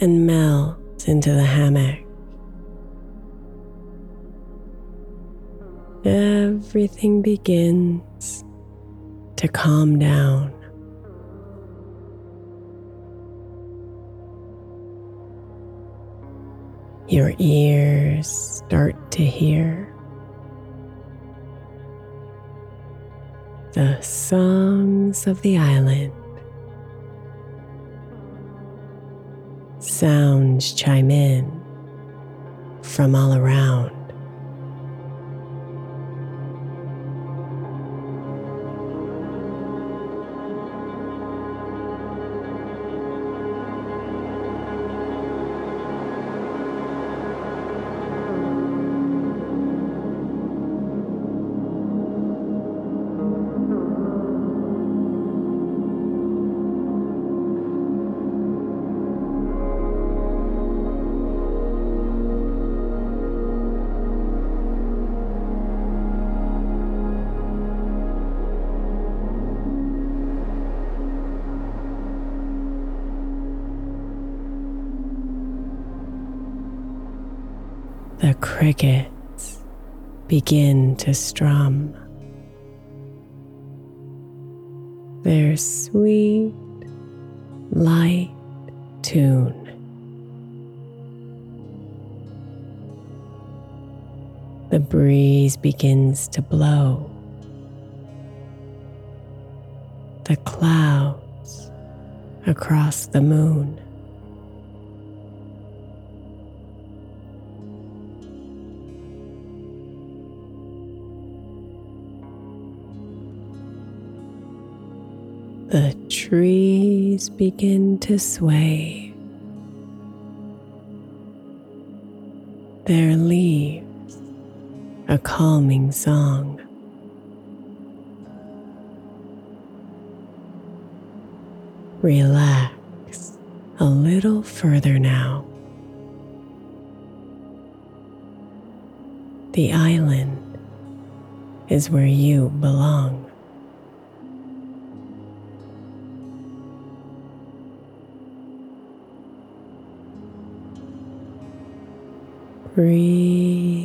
and melt into the hammock. Everything begins to calm down. Your ears start to hear the songs of the island Sounds chime in from all around. Crickets begin to strum. Their sweet, light tune. The breeze begins to blow. The clouds across the moon. The trees begin to sway. Their leaves a calming song. Relax a little further now. The island is where you belong. Breathe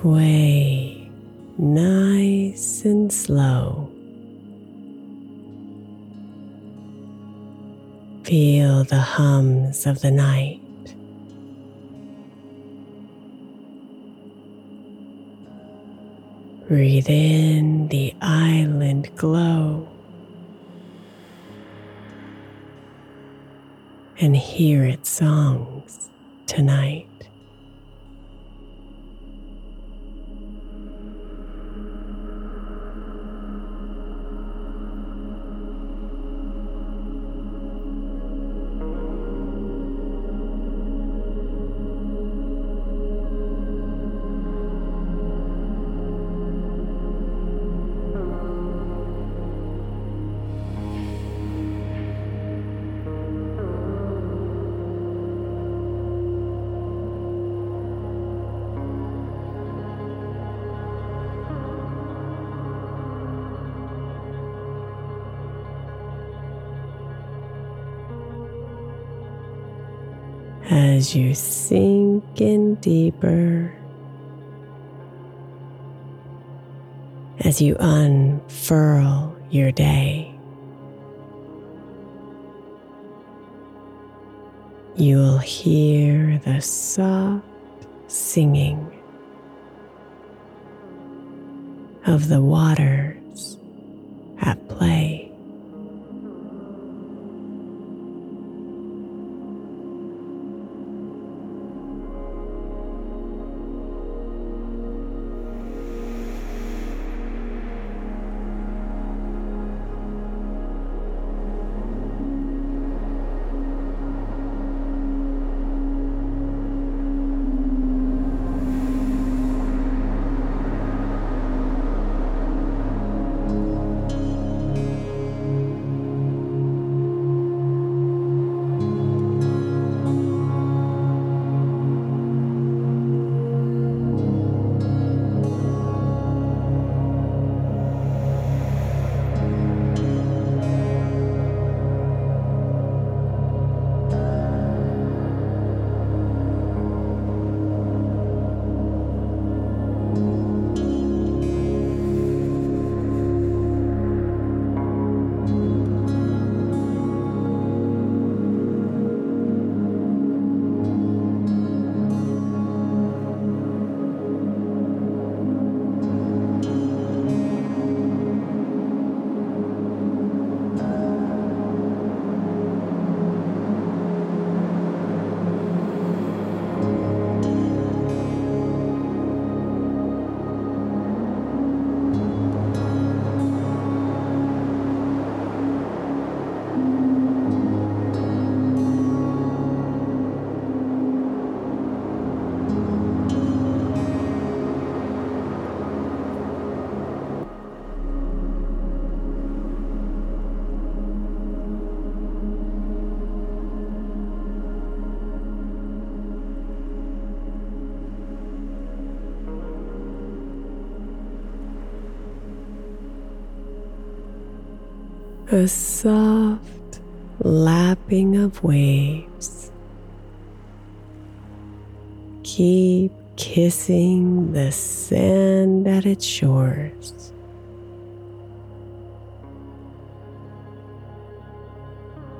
Sway nice and slow. Feel the hums of the night. Breathe in the island glow and hear its songs tonight. As you sink in deeper, as you unfurl your day. You'll hear the soft singing of the waters a soft lapping of waves. Keep kissing the sand at its shores.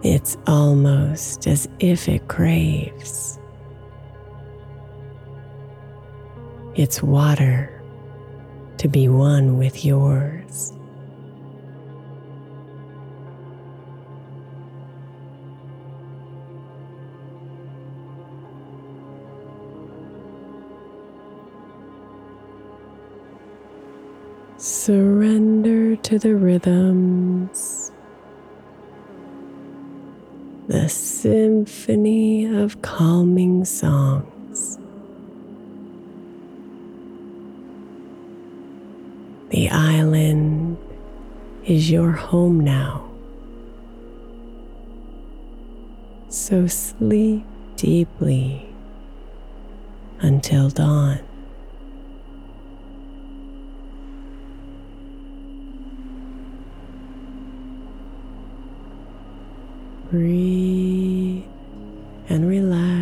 It's almost as if it craves. Its water to be one with yours. Surrender to the rhythms, the symphony of calming songs. The island is your home now. So sleep deeply until dawn. Breathe and relax.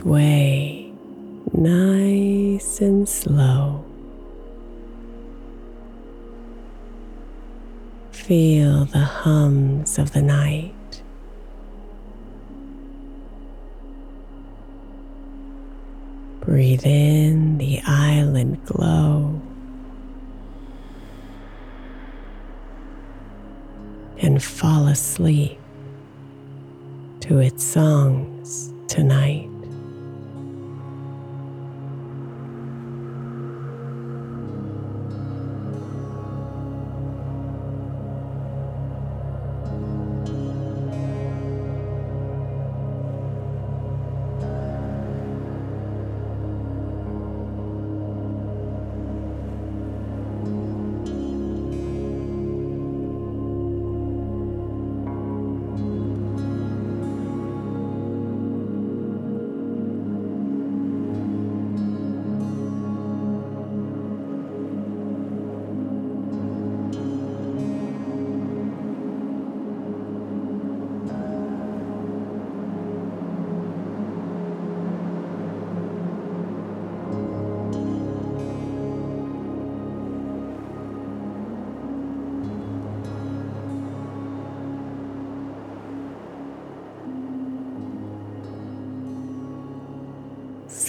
Sway nice and slow. Feel the hums of the night. Breathe in the island glow. And fall asleep to its songs tonight.